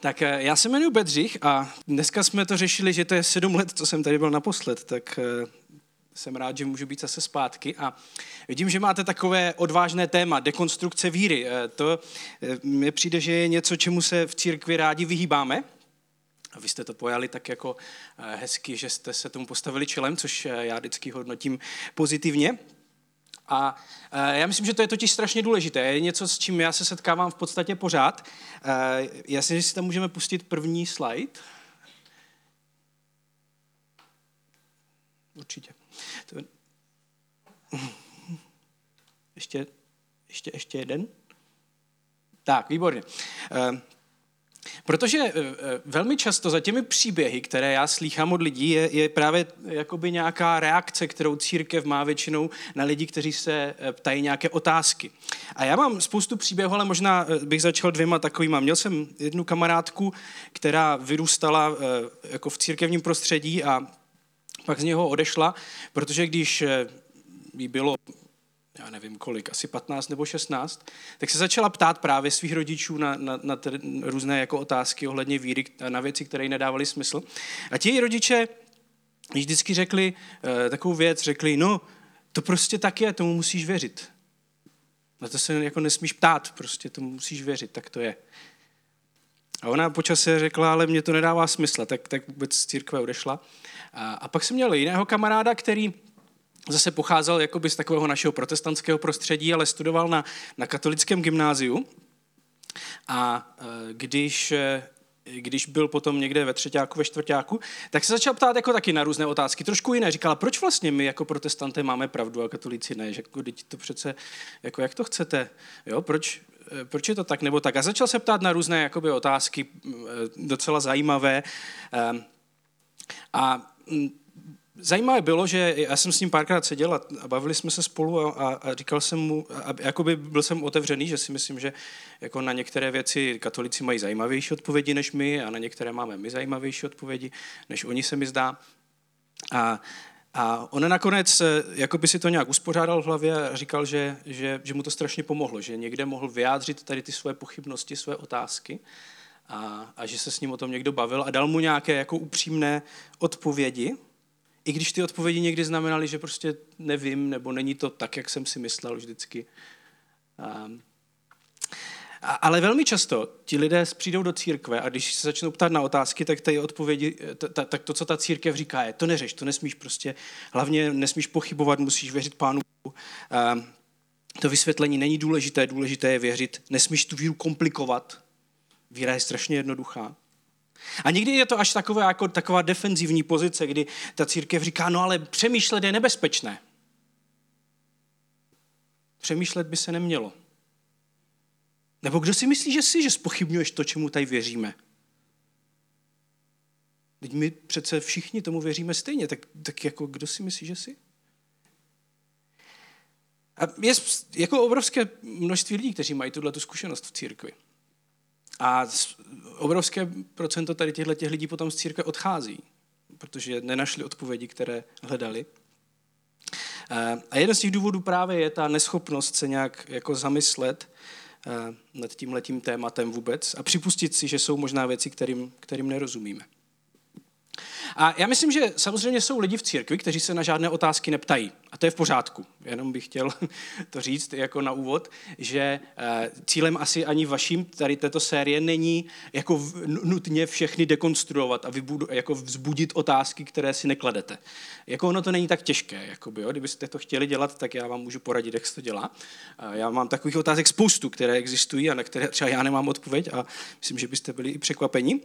Tak eh, já se jmenuji Bedřich a dneska jsme to řešili, že to je sedm let, co jsem tady byl naposled, tak eh, jsem rád, že můžu být zase zpátky. A vidím, že máte takové odvážné téma, dekonstrukce víry. Eh, to mi přijde, že je něco, čemu se v církvi rádi vyhýbáme. A vy jste to pojali tak jako hezky, že jste se tomu postavili čelem, což já vždycky hodnotím pozitivně. A e, já myslím, že to je totiž strašně důležité. Je něco, s čím já se setkávám v podstatě pořád. E, já si, si tam můžeme pustit první slide. Určitě. Ještě, ještě, ještě jeden. Tak, výborně. Protože eh, eh, velmi často za těmi příběhy, které já slýchám od lidí, je, je právě jakoby nějaká reakce, kterou církev má většinou na lidi, kteří se eh, ptají nějaké otázky. A já mám spoustu příběhů, ale možná bych začal dvěma takovýma. Měl jsem jednu kamarádku, která vyrůstala jako v církevním prostředí a pak z něho odešla, protože když jí bylo já nevím kolik, asi 15 nebo 16, tak se začala ptát právě svých rodičů na, na, na t- různé jako otázky ohledně víry, na věci, které jí nedávaly smysl. A ti její rodiče již vždycky řekli uh, takovou věc, řekli, no, to prostě tak je, tomu musíš věřit. Na to se jako nesmíš ptát, prostě tomu musíš věřit, tak to je. A ona počase řekla, ale mě to nedává smysl, tak, tak vůbec z církve odešla. A, a pak jsem měl jiného kamaráda, který zase pocházel jakoby z takového našeho protestantského prostředí, ale studoval na, na katolickém gymnáziu. A e, když, e, když byl potom někde ve třetíku, ve čtvrtáku, tak se začal ptát jako taky na různé otázky, trošku jiné. Říkal, proč vlastně my jako protestanté máme pravdu a katolíci ne? Že jako, to přece, jako jak to chcete? Jo, proč, e, proč je to tak nebo tak? A začal se ptát na různé jakoby, otázky, docela zajímavé. A Zajímavé bylo, že já jsem s ním párkrát seděl a, a bavili jsme se spolu a, a, a říkal jsem mu, a, jakoby byl jsem otevřený, že si myslím, že jako na některé věci katolici mají zajímavější odpovědi než my a na některé máme my zajímavější odpovědi, než oni se mi zdá. A, a on nakonec jako by si to nějak uspořádal v hlavě a říkal, že, že, že mu to strašně pomohlo, že někde mohl vyjádřit tady ty své pochybnosti, své otázky a, a že se s ním o tom někdo bavil a dal mu nějaké jako upřímné odpovědi, i když ty odpovědi někdy znamenaly, že prostě nevím, nebo není to tak, jak jsem si myslel vždycky. Um, ale velmi často ti lidé přijdou do církve a když se začnou ptát na otázky, tak ty odpovědi, tak to, co ta církev říká, je, to neřeš, to nesmíš prostě, hlavně nesmíš pochybovat, musíš věřit Pánu. Um, to vysvětlení není důležité, důležité je věřit, nesmíš tu víru komplikovat. Víra je strašně jednoduchá. A někdy je to až taková, jako, taková defenzivní pozice, kdy ta církev říká, no ale přemýšlet je nebezpečné. Přemýšlet by se nemělo. Nebo kdo si myslí, že jsi, že spochybňuješ to, čemu tady věříme? Teď my přece všichni tomu věříme stejně, tak, tak jako kdo si myslí, že jsi? A je jako obrovské množství lidí, kteří mají tuhle zkušenost v církvi. A obrovské procento tady těchto těch lidí potom z církve odchází, protože nenašli odpovědi, které hledali. Eh, a jeden z těch důvodů právě je ta neschopnost se nějak jako zamyslet eh, nad tím letím tématem vůbec a připustit si, že jsou možná věci, kterým, kterým nerozumíme. A já myslím, že samozřejmě jsou lidi v církvi, kteří se na žádné otázky neptají. A to je v pořádku. Jenom bych chtěl to říct jako na úvod, že eh, cílem asi ani vaším tady této série není jako nutně všechny dekonstruovat a vybudu, jako vzbudit otázky, které si nekladete. Jako ono to není tak těžké. Jakoby, jo? Kdybyste to chtěli dělat, tak já vám můžu poradit, jak se to dělá. Já mám takových otázek spoustu, které existují a na které třeba já nemám odpověď a myslím, že byste byli i překvapeni.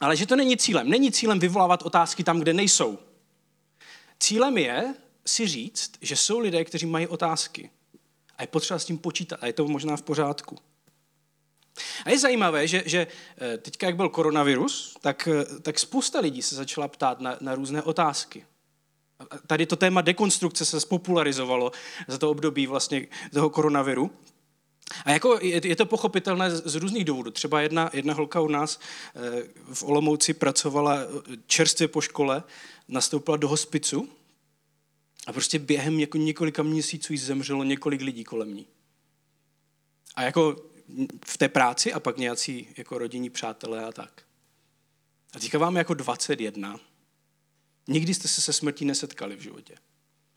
Ale že to není cílem. Není cílem vyvolávat otázky tam, kde nejsou. Cílem je si říct, že jsou lidé, kteří mají otázky. A je potřeba s tím počítat. A je to možná v pořádku. A je zajímavé, že, že eh, teďka, jak byl koronavirus, tak, eh, tak spousta lidí se začala ptát na, na různé otázky. Tady to téma dekonstrukce se spopularizovalo za to období vlastně toho koronaviru. A jako je, je to pochopitelné z, z různých důvodů. Třeba jedna, jedna holka u nás e, v Olomouci pracovala eh, čerstvě po škole, nastoupila do hospicu a prostě během jako několika měsíců jí zemřelo několik lidí kolem ní. A jako v té práci a pak nějací jako rodinní přátelé a tak. A teďka vám jako 21. Nikdy jste se se smrtí nesetkali v životě.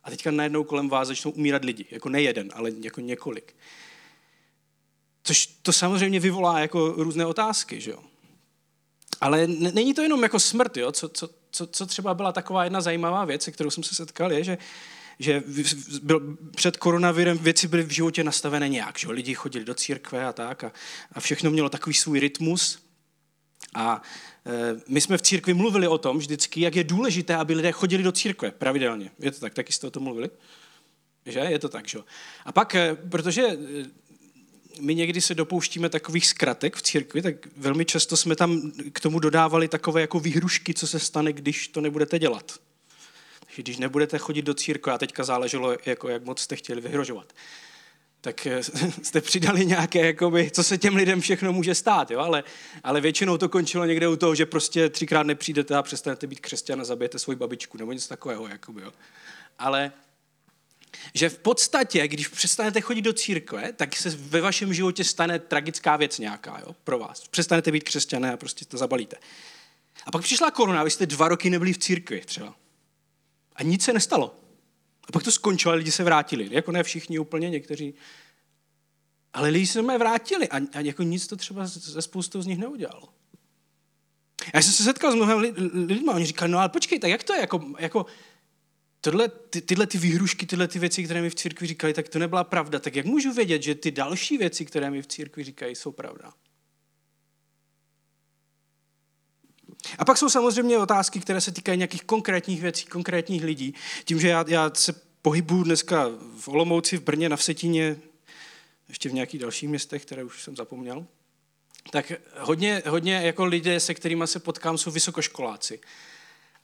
A teďka najednou kolem vás začnou umírat lidi. Jako ne jeden, ale jako několik. Což to samozřejmě vyvolá jako různé otázky, že jo. Ale není to jenom jako smrt, jo? Co, co, co, co třeba byla taková jedna zajímavá věc, se kterou jsem se setkal, je, že, že byl, před koronavirem věci byly v životě nastavené nějak, že lidi chodili do církve a tak a, a všechno mělo takový svůj rytmus. A e, my jsme v církvi mluvili o tom vždycky, jak je důležité, aby lidé chodili do církve pravidelně. Je to tak, taky jste o tom mluvili? Že? Je to tak, že? A pak, e, protože e, my někdy se dopouštíme takových zkratek v církvi, tak velmi často jsme tam k tomu dodávali takové jako výhrušky, co se stane, když to nebudete dělat. Takže když nebudete chodit do církve, a teďka záleželo, jako jak moc jste chtěli vyhrožovat, tak eh, jste přidali nějaké, jakoby, co se těm lidem všechno může stát, jo? Ale, ale většinou to končilo někde u toho, že prostě třikrát nepřijdete a přestanete být křesťan a zabijete svoji babičku, nebo něco takového. Jakoby, jo? Ale že v podstatě, když přestanete chodit do církve, tak se ve vašem životě stane tragická věc nějaká jo, pro vás. Přestanete být křesťané a prostě to zabalíte. A pak přišla korona, vy jste dva roky nebyli v církvi třeba. A nic se nestalo. A pak to skončilo, lidi se vrátili. Jako ne všichni úplně, někteří. Ale lidi se mé vrátili a, a jako nic to třeba ze spoustou z nich neudělalo. Já jsem se setkal s mnohem lidmi oni říkali, no ale počkej, tak jak to je? Jako, jako, tohle, ty, tyhle ty výhrušky, tyhle ty věci, které mi v církvi říkali, tak to nebyla pravda. Tak jak můžu vědět, že ty další věci, které mi v církvi říkají, jsou pravda? A pak jsou samozřejmě otázky, které se týkají nějakých konkrétních věcí, konkrétních lidí. Tím, že já, já se pohybuju dneska v Olomouci, v Brně, na Vsetíně, ještě v nějakých dalších městech, které už jsem zapomněl, tak hodně, hodně jako lidé, se kterými se potkám, jsou vysokoškoláci.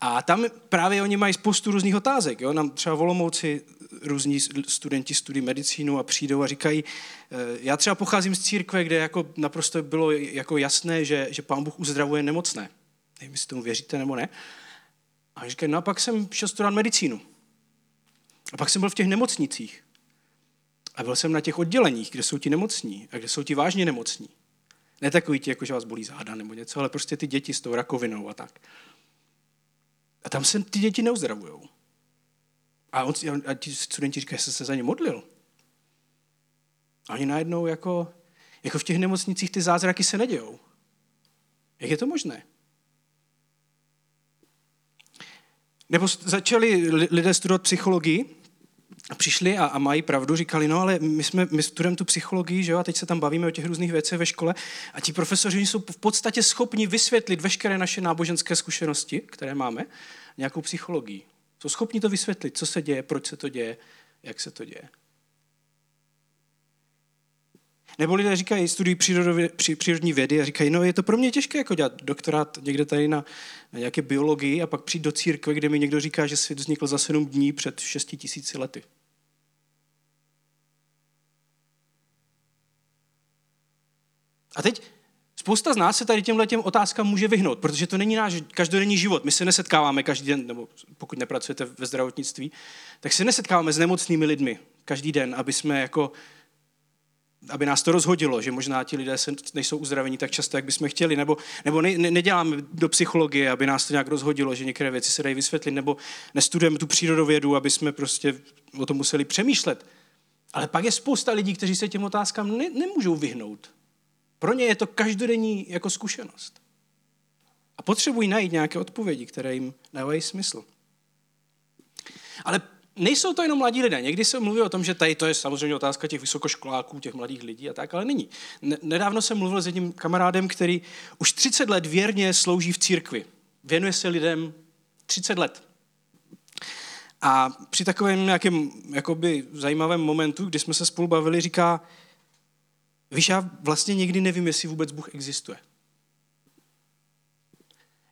A tam právě oni mají spoustu různých otázek. Jo? Nám třeba v Olomouci různí studenti studují medicínu a přijdou a říkají, eh, já třeba pocházím z církve, kde jako naprosto bylo jako jasné, že, že pán Bůh uzdravuje nemocné. Nevím, jestli tomu věříte nebo ne. A říkají, no a pak jsem šel studovat medicínu. A pak jsem byl v těch nemocnicích. A byl jsem na těch odděleních, kde jsou ti nemocní a kde jsou ti vážně nemocní. Ne takový ti, jako že vás bolí záda nebo něco, ale prostě ty děti s tou rakovinou a tak. A tam se ty děti neuzdravují. A, on, a ti studenti říkají, že se za ně modlil. A oni najednou jako, jako v těch nemocnicích ty zázraky se nedějou. Jak je to možné? Nebo začali lidé studovat psychologii přišli a, a mají pravdu, říkali, no ale my, jsme, my studujeme tu psychologii, že jo, a teď se tam bavíme o těch různých věcech ve škole a ti profesoři jsou v podstatě schopni vysvětlit veškeré naše náboženské zkušenosti, které máme, nějakou psychologii. Jsou schopni to vysvětlit, co se děje, proč se to děje, jak se to děje. Nebo lidé říkají, studují přírodní vědy a říkají, no je to pro mě těžké jako dělat doktorát někde tady na, na nějaké biologii a pak přijít do církve, kde mi někdo říká, že svět vznikl za sedm dní před šesti tisíci lety. A teď spousta z nás se tady těmhle těm otázkám může vyhnout, protože to není náš každodenní život. My se nesetkáváme každý den, nebo pokud nepracujete ve zdravotnictví, tak se nesetkáváme s nemocnými lidmi každý den, aby jsme jako aby nás to rozhodilo, že možná ti lidé se nejsou uzdravení tak často, jak bychom chtěli, nebo, nebo ne, ne, neděláme do psychologie, aby nás to nějak rozhodilo, že některé věci se dají vysvětlit, nebo nestudujeme tu přírodovědu, aby jsme prostě o tom museli přemýšlet. Ale pak je spousta lidí, kteří se těm otázkám ne, nemůžou vyhnout. Pro ně je to každodenní jako zkušenost. A potřebují najít nějaké odpovědi, které jim dávají smysl. Ale nejsou to jenom mladí lidé. Někdy se mluví o tom, že tady to je samozřejmě otázka těch vysokoškoláků, těch mladých lidí a tak, ale není. Nedávno jsem mluvil s jedním kamarádem, který už 30 let věrně slouží v církvi. Věnuje se lidem 30 let. A při takovém nějakém jakoby, zajímavém momentu, kdy jsme se spolu bavili, říká, víš, já vlastně nikdy nevím, jestli vůbec Bůh existuje.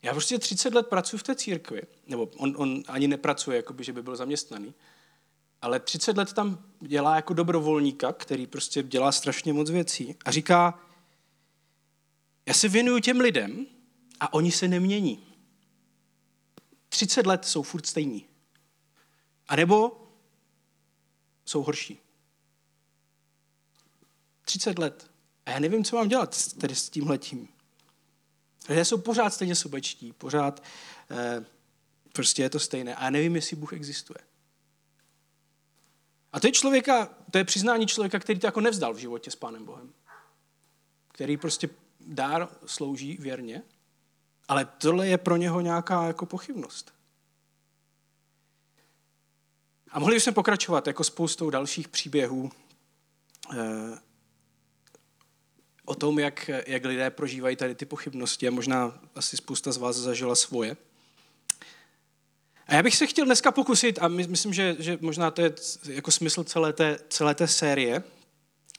Já prostě 30 let pracuji v té církvi, nebo on, on ani nepracuje, jakoby, že by byl zaměstnaný, ale 30 let tam dělá jako dobrovolníka, který prostě dělá strašně moc věcí a říká, já se věnuju těm lidem a oni se nemění. 30 let jsou furt stejní. A nebo jsou horší. 30 let A já nevím, co mám dělat tady s tímhletím. Lidé jsou pořád stejně sobečtí, pořád eh, prostě je to stejné. A já nevím, jestli Bůh existuje. A to je člověka, to je přiznání člověka, který to jako nevzdal v životě s Pánem Bohem. Který prostě dár slouží věrně, ale tohle je pro něho nějaká jako pochybnost. A mohli bychom pokračovat jako spoustou dalších příběhů eh, o tom, jak, jak lidé prožívají tady ty pochybnosti a možná asi spousta z vás zažila svoje. A já bych se chtěl dneska pokusit, a myslím, že, že možná to je jako smysl celé té, celé té série,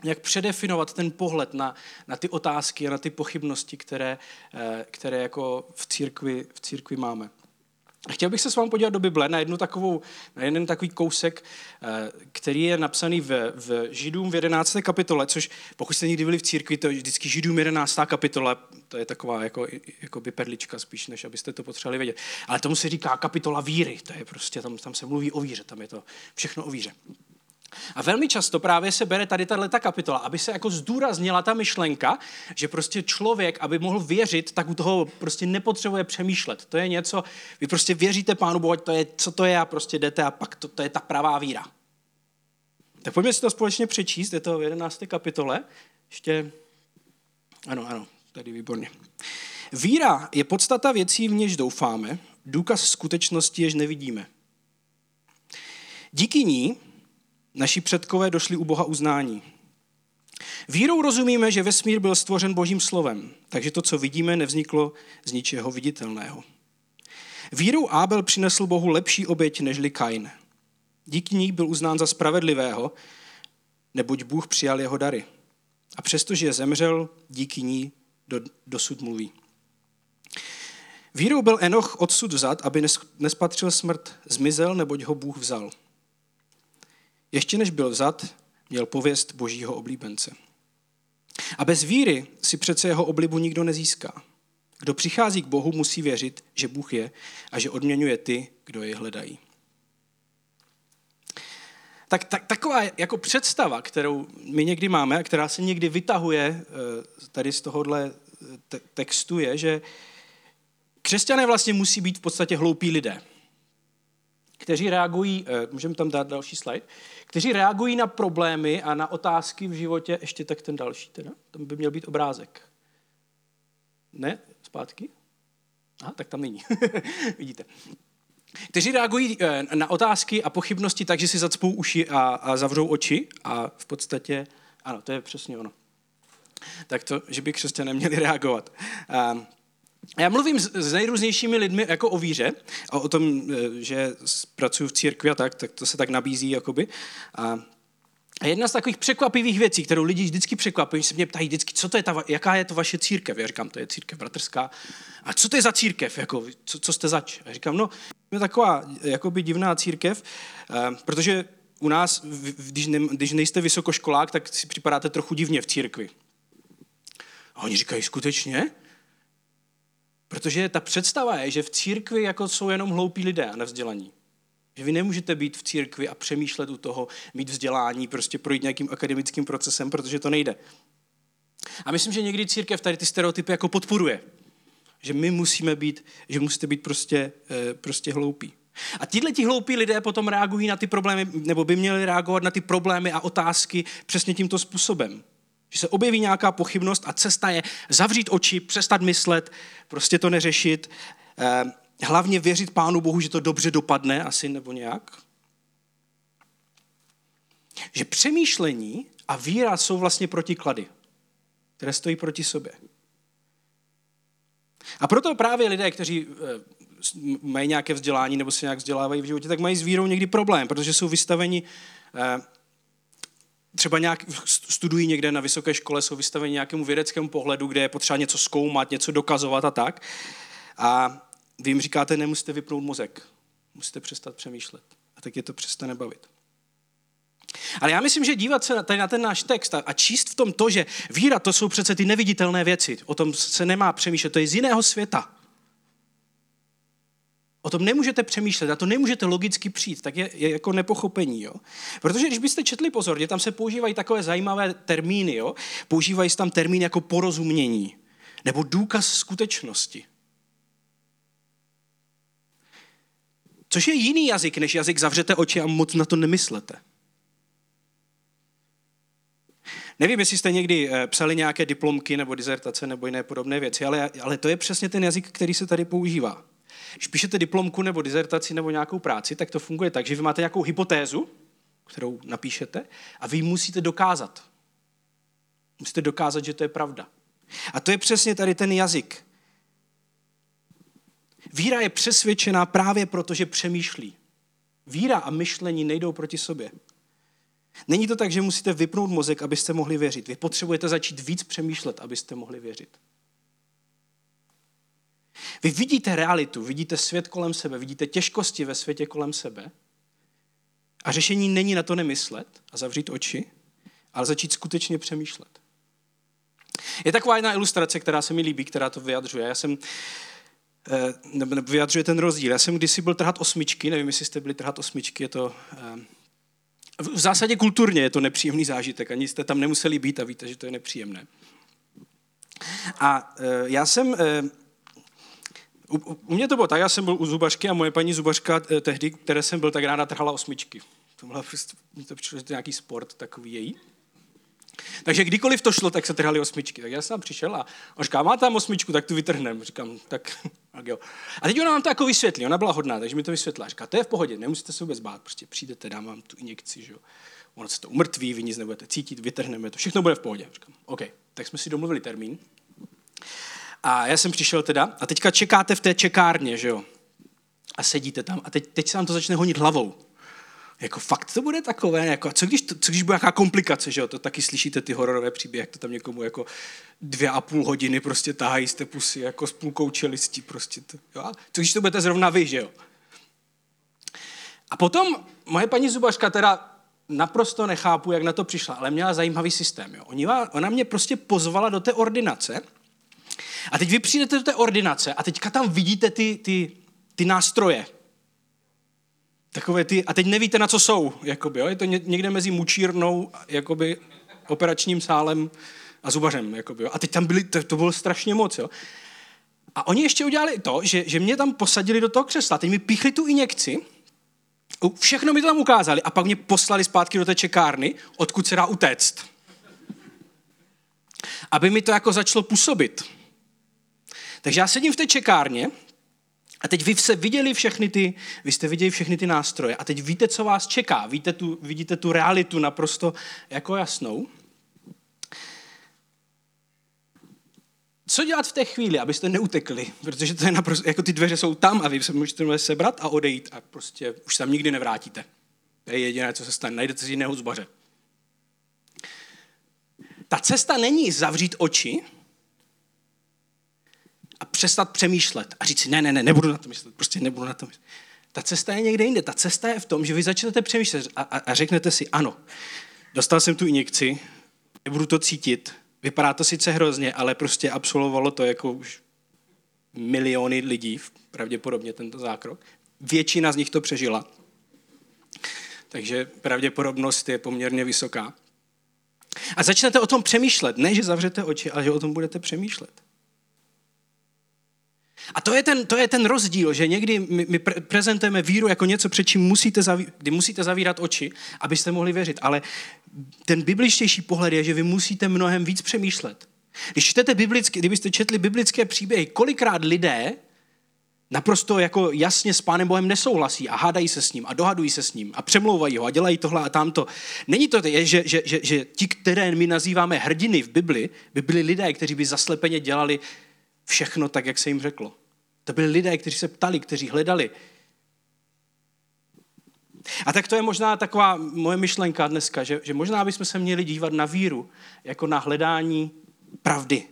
jak předefinovat ten pohled na, na ty otázky a na ty pochybnosti, které, eh, které jako v církvi, v církvi máme. Chtěl bych se s vámi podívat do Bible na, jednu takovou, na jeden takový kousek, eh, který je napsaný v, v Židům v 11. kapitole, což pokud jste někdy byli v církvi, to je vždycky Židům 11. kapitola, to je taková jako, jako by perlička spíš, než abyste to potřebovali vědět. Ale tomu se říká kapitola víry, to je prostě, tam, tam se mluví o víře, tam je to všechno o víře. A velmi často právě se bere tady tato kapitola, aby se jako zdůraznila ta myšlenka, že prostě člověk, aby mohl věřit, tak u toho prostě nepotřebuje přemýšlet. To je něco, vy prostě věříte Pánu Bohu, to je, co to je a prostě jdete a pak to, to je ta pravá víra. Tak pojďme si to společně přečíst, je to v 11. kapitole. Ještě, ano, ano, tady výborně. Víra je podstata věcí, v něž doufáme, důkaz skutečnosti, jež nevidíme. Díky ní Naši předkové došli u Boha uznání. Vírou rozumíme, že vesmír byl stvořen Božím slovem, takže to, co vidíme, nevzniklo z ničeho viditelného. Vírou Abel přinesl Bohu lepší oběť nežli Kain. Díky ní byl uznán za spravedlivého, neboť Bůh přijal jeho dary. A přestože zemřel, díky ní do, dosud mluví. Vírou byl Enoch odsud vzat, aby nespatřil smrt. Zmizel, neboť ho Bůh vzal. Ještě než byl vzat, měl pověst božího oblíbence. A bez víry si přece jeho oblibu nikdo nezíská. Kdo přichází k Bohu, musí věřit, že Bůh je a že odměňuje ty, kdo je hledají. Tak, tak taková jako představa, kterou my někdy máme a která se někdy vytahuje eh, tady z tohohle eh, textu, je, že křesťané vlastně musí být v podstatě hloupí lidé kteří reagují, eh, můžeme tam dát další slide, kteří reagují na problémy a na otázky v životě, ještě tak ten další teda, tam by měl být obrázek. Ne? Zpátky? Aha, tak tam není. Vidíte. Kteří reagují eh, na otázky a pochybnosti tak, že si zacpou uši a, a zavřou oči a v podstatě, ano, to je přesně ono. Tak to, že by křesťané měli reagovat. Um, já mluvím s, nejrůznějšími lidmi jako o víře, a o tom, e, že pracuji v církvi a tak, tak to se tak nabízí jakoby. A jedna z takových překvapivých věcí, kterou lidi vždycky překvapují, se mě ptají vždycky, co to je ta, jaká je to vaše církev? Já říkám, to je církev bratrská. A co to je za církev? Jako, co, co jste zač? Já říkám, no, je taková jakoby divná církev, uh, protože u nás, když, ne, když nejste vysokoškolák, tak si připadáte trochu divně v církvi. A oni říkají, skutečně? Protože ta představa je, že v církvi jako jsou jenom hloupí lidé a nevzdělaní. Že vy nemůžete být v církvi a přemýšlet u toho, mít vzdělání, prostě projít nějakým akademickým procesem, protože to nejde. A myslím, že někdy církev tady ty stereotypy jako podporuje. Že my musíme být, že musíte být prostě, eh, prostě hloupí. A tihle ti hloupí lidé potom reagují na ty problémy, nebo by měli reagovat na ty problémy a otázky přesně tímto způsobem. Že se objeví nějaká pochybnost a cesta je zavřít oči, přestat myslet, prostě to neřešit, eh, hlavně věřit Pánu Bohu, že to dobře dopadne asi nebo nějak. Že přemýšlení a víra jsou vlastně protiklady, které stojí proti sobě. A proto právě lidé, kteří eh, mají nějaké vzdělání nebo se nějak vzdělávají v životě, tak mají s vírou někdy problém, protože jsou vystaveni eh, třeba nějak studují někde na vysoké škole, jsou vystaveni nějakému vědeckému pohledu, kde je potřeba něco zkoumat, něco dokazovat a tak. A vy jim říkáte, nemusíte vypnout mozek, musíte přestat přemýšlet. A tak je to přestane bavit. Ale já myslím, že dívat se tady na ten náš text a číst v tom to, že víra to jsou přece ty neviditelné věci, o tom se nemá přemýšlet, to je z jiného světa. O tom nemůžete přemýšlet, a to nemůžete logicky přijít, tak je, je jako nepochopení. Jo? Protože když byste četli pozorně, tam se používají takové zajímavé termíny. Jo? Používají se tam termín jako porozumění nebo důkaz skutečnosti. Což je jiný jazyk, než jazyk zavřete oči a moc na to nemyslete. Nevím, jestli jste někdy eh, psali nějaké diplomky nebo dizertace nebo jiné podobné věci, ale, ale to je přesně ten jazyk, který se tady používá. Když píšete diplomku nebo dizertaci nebo nějakou práci, tak to funguje tak, že vy máte nějakou hypotézu, kterou napíšete, a vy musíte dokázat. Musíte dokázat, že to je pravda. A to je přesně tady ten jazyk. Víra je přesvědčená právě proto, že přemýšlí. Víra a myšlení nejdou proti sobě. Není to tak, že musíte vypnout mozek, abyste mohli věřit. Vy potřebujete začít víc přemýšlet, abyste mohli věřit. Vy vidíte realitu, vidíte svět kolem sebe, vidíte těžkosti ve světě kolem sebe a řešení není na to nemyslet a zavřít oči, ale začít skutečně přemýšlet. Je taková jedna ilustrace, která se mi líbí, která to vyjadřuje. Já jsem, eh, nebo vyjadřuje ten rozdíl. Já jsem kdysi byl trhat osmičky, nevím, jestli jste byli trhat osmičky, je to eh, v zásadě kulturně je to nepříjemný zážitek, ani jste tam nemuseli být a víte, že to je nepříjemné. A eh, já jsem u, u mě to bylo tak, já jsem byl u zubařky a moje paní zubařka tehdy, které jsem byl, tak ráda trhala osmičky. To bylo prostě, to přišlo, že to nějaký sport takový její. Takže kdykoliv to šlo, tak se trhali osmičky. Tak já jsem tam přišel a on říká, má tam osmičku, tak tu vytrhnem. Říkám, tak, tak jo. A teď ona nám to jako vysvětlí, ona byla hodná, takže mi to vysvětlila. Říká, to je v pohodě, nemusíte se vůbec bát, prostě přijdete, dám vám tu injekci, že jo. Ono se to umrtví, vy nic nebudete cítit, vytrhneme to, všechno bude v pohodě. Říkám, OK, tak jsme si domluvili termín. A já jsem přišel teda, a teďka čekáte v té čekárně, že jo. A sedíte tam a teď, teď se vám to začne honit hlavou. Jako fakt to bude takové, jako, co, když, co když bude nějaká komplikace, že jo? To taky slyšíte ty hororové příběhy, jak to tam někomu jako dvě a půl hodiny prostě tahají z té pusy, jako s půlkou čelistí prostě. To, jo? Co když to budete zrovna vy, že jo? A potom moje paní zubařka teda naprosto nechápu, jak na to přišla, ale měla zajímavý systém. Jo? Ona mě prostě pozvala do té ordinace a teď vy přijdete do té ordinace a teďka tam vidíte ty, ty, ty nástroje, takové ty, a teď nevíte, na co jsou, jakoby, jo? je to někde mezi mučírnou, jakoby, operačním sálem a zubařem, jakoby, jo? a teď tam byli, to, to bylo strašně moc, jo? A oni ještě udělali to, že, že mě tam posadili do toho křesla, teď mi píchli tu injekci, všechno mi to tam ukázali a pak mě poslali zpátky do té čekárny, odkud se dá utéct. Aby mi to jako začalo působit. Takže já sedím v té čekárně a teď vy jste viděli všechny ty, vy jste viděli všechny ty nástroje a teď víte, co vás čeká. Víte tu, vidíte tu realitu naprosto jako jasnou. Co dělat v té chvíli, abyste neutekli? Protože to je naprosto, jako ty dveře jsou tam a vy se můžete sebrat a odejít a prostě už tam nikdy nevrátíte. To je jediné, co se stane. Najdete si jiného zbaře. Ta cesta není zavřít oči a přestat přemýšlet a říct si, ne, ne, ne, nebudu na to myslet, prostě nebudu na to myslet. Ta cesta je někde jinde. Ta cesta je v tom, že vy začnete přemýšlet a, a, a řeknete si, ano, dostal jsem tu injekci, nebudu to cítit, vypadá to sice hrozně, ale prostě absolvovalo to jako už miliony lidí, pravděpodobně tento zákrok. Většina z nich to přežila. Takže pravděpodobnost je poměrně vysoká. A začnete o tom přemýšlet. Ne, že zavřete oči, ale že o tom budete přemýšlet. A to je ten, to je ten rozdíl, že někdy my, my prezentujeme víru jako něco, před čím musíte, zaví, kdy musíte zavírat oči, abyste mohli věřit. Ale ten bibličtější pohled je, že vy musíte mnohem víc přemýšlet. Když čtete biblické, kdybyste četli biblické příběhy, kolikrát lidé naprosto jako jasně s Pánem Bohem nesouhlasí a hádají se s ním a dohadují se s ním a přemlouvají ho a dělají tohle a tamto. Není to, že, že, že, že ti, které my nazýváme hrdiny v Bibli, by byli lidé, kteří by zaslepeně dělali všechno tak, jak se jim řeklo. To byli lidé, kteří se ptali, kteří hledali. A tak to je možná taková moje myšlenka dneska, že, že možná bychom se měli dívat na víru jako na hledání pravdy.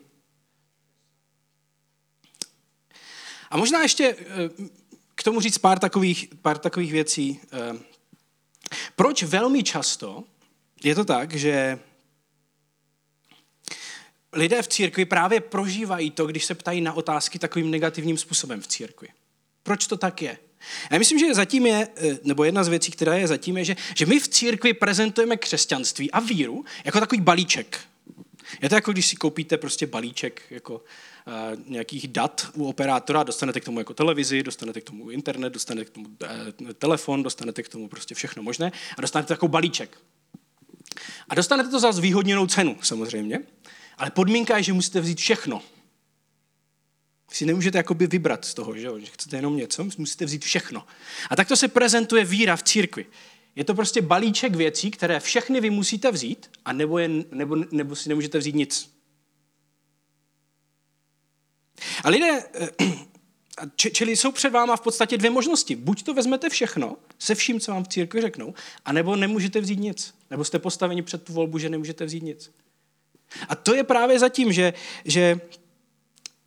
A možná ještě eh, k tomu říct pár takových, pár takových věcí. Eh, proč velmi často je to tak, že lidé v církvi právě prožívají to, když se ptají na otázky takovým negativním způsobem v církvi. Proč to tak je? Já myslím, že zatím je, eh, nebo jedna z věcí, která je zatím, je, že, že my v církvi prezentujeme křesťanství a víru jako takový balíček. Je to jako, když si koupíte prostě balíček jako uh, nějakých dat u operátora, dostanete k tomu jako televizi, dostanete k tomu internet, dostanete k tomu uh, telefon, dostanete k tomu prostě všechno možné a dostanete takový balíček. A dostanete to za zvýhodněnou cenu samozřejmě, ale podmínka je, že musíte vzít všechno. Vy si nemůžete jakoby vybrat z toho, že, jo? že chcete jenom něco, musíte vzít všechno. A tak to se prezentuje víra v církvi. Je to prostě balíček věcí, které všechny vy musíte vzít, a nebo, je, nebo, nebo si nemůžete vzít nic. A lidé, eh, čili jsou před váma v podstatě dvě možnosti. Buď to vezmete všechno, se vším, co vám v církvi řeknou, anebo nemůžete vzít nic. Nebo jste postaveni před tu volbu, že nemůžete vzít nic. A to je právě zatím, že, že,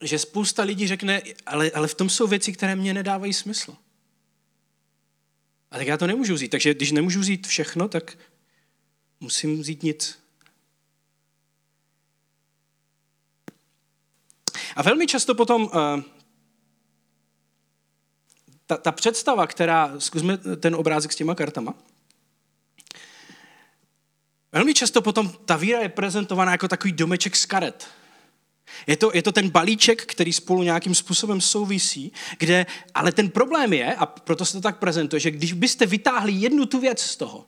že spousta lidí řekne, ale, ale v tom jsou věci, které mě nedávají smysl. A tak já to nemůžu vzít. Takže když nemůžu vzít všechno, tak musím vzít nic. A velmi často potom uh, ta, ta představa, která, zkusme ten obrázek s těma kartama, velmi často potom ta víra je prezentovaná jako takový domeček z karet. Je to, je to ten balíček, který spolu nějakým způsobem souvisí, kde, ale ten problém je, a proto se to tak prezentuje, že když byste vytáhli jednu tu věc z toho,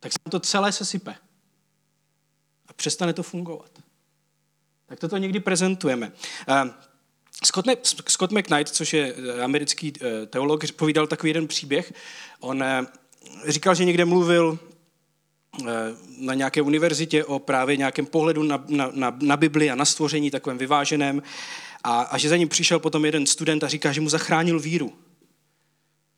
tak se to celé sesype. A přestane to fungovat. Tak toto někdy prezentujeme. Scott, Scott McKnight, což je eh, americký eh, teolog, povídal takový jeden příběh. On říkal, že někde mluvil na nějaké univerzitě o právě nějakém pohledu na, na, na, na Bibli a na stvoření takovém vyváženém a, a že za ním přišel potom jeden student a říká, že mu zachránil víru.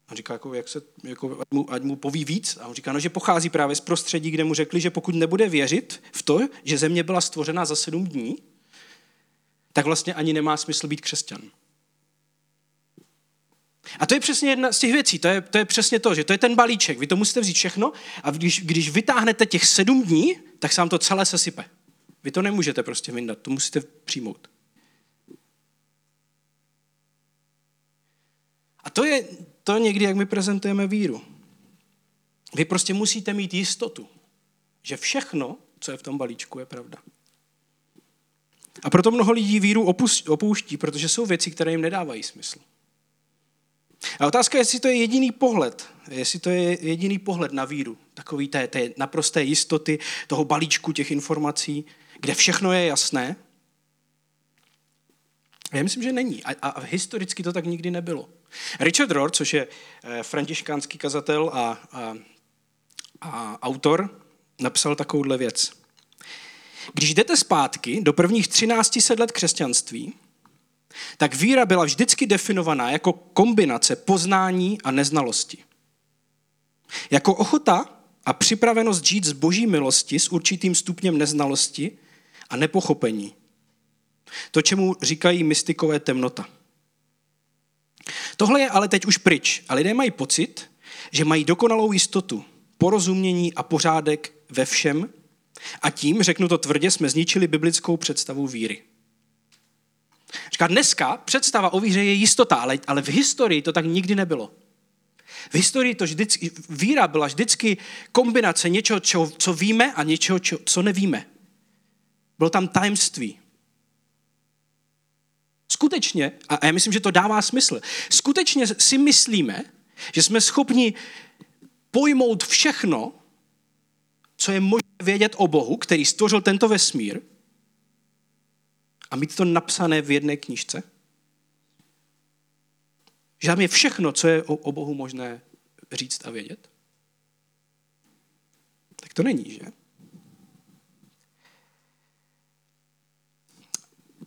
A říká, jako, jak se, jako, ať, mu, ať mu poví víc. A on říká, no, že pochází právě z prostředí, kde mu řekli, že pokud nebude věřit v to, že země byla stvořena za sedm dní, tak vlastně ani nemá smysl být křesťan. A to je přesně jedna z těch věcí, to je, to je přesně to, že to je ten balíček, vy to musíte vzít všechno a když, když vytáhnete těch sedm dní, tak se vám to celé sesype. Vy to nemůžete prostě vyndat, to musíte přijmout. A to je to někdy, jak my prezentujeme víru. Vy prostě musíte mít jistotu, že všechno, co je v tom balíčku, je pravda. A proto mnoho lidí víru opouští, protože jsou věci, které jim nedávají smysl. A otázka je, jestli to je jediný pohled, jestli to je jediný pohled na víru, takový té, té naprosté jistoty, toho balíčku těch informací, kde všechno je jasné. Já myslím, že není. A, a historicky to tak nikdy nebylo. Richard Rohr, což je eh, františkánský kazatel a, a, a autor, napsal takovouhle věc. Když jdete zpátky do prvních 13 let křesťanství, tak víra byla vždycky definovaná jako kombinace poznání a neznalosti. Jako ochota a připravenost žít z boží milosti s určitým stupněm neznalosti a nepochopení. To, čemu říkají mystikové temnota. Tohle je ale teď už pryč a lidé mají pocit, že mají dokonalou jistotu, porozumění a pořádek ve všem a tím, řeknu to tvrdě, jsme zničili biblickou představu víry. Říká, dneska představa o víře je jistota, ale, ale v historii to tak nikdy nebylo. V historii to vždycky, víra byla vždycky kombinace něčeho, čo, co víme a něčeho, čo, co nevíme. Bylo tam tajemství. Skutečně, a já myslím, že to dává smysl, skutečně si myslíme, že jsme schopni pojmout všechno, co je možné vědět o Bohu, který stvořil tento vesmír, a mít to napsané v jedné knižce? Že tam je všechno, co je o, Bohu možné říct a vědět? Tak to není, že?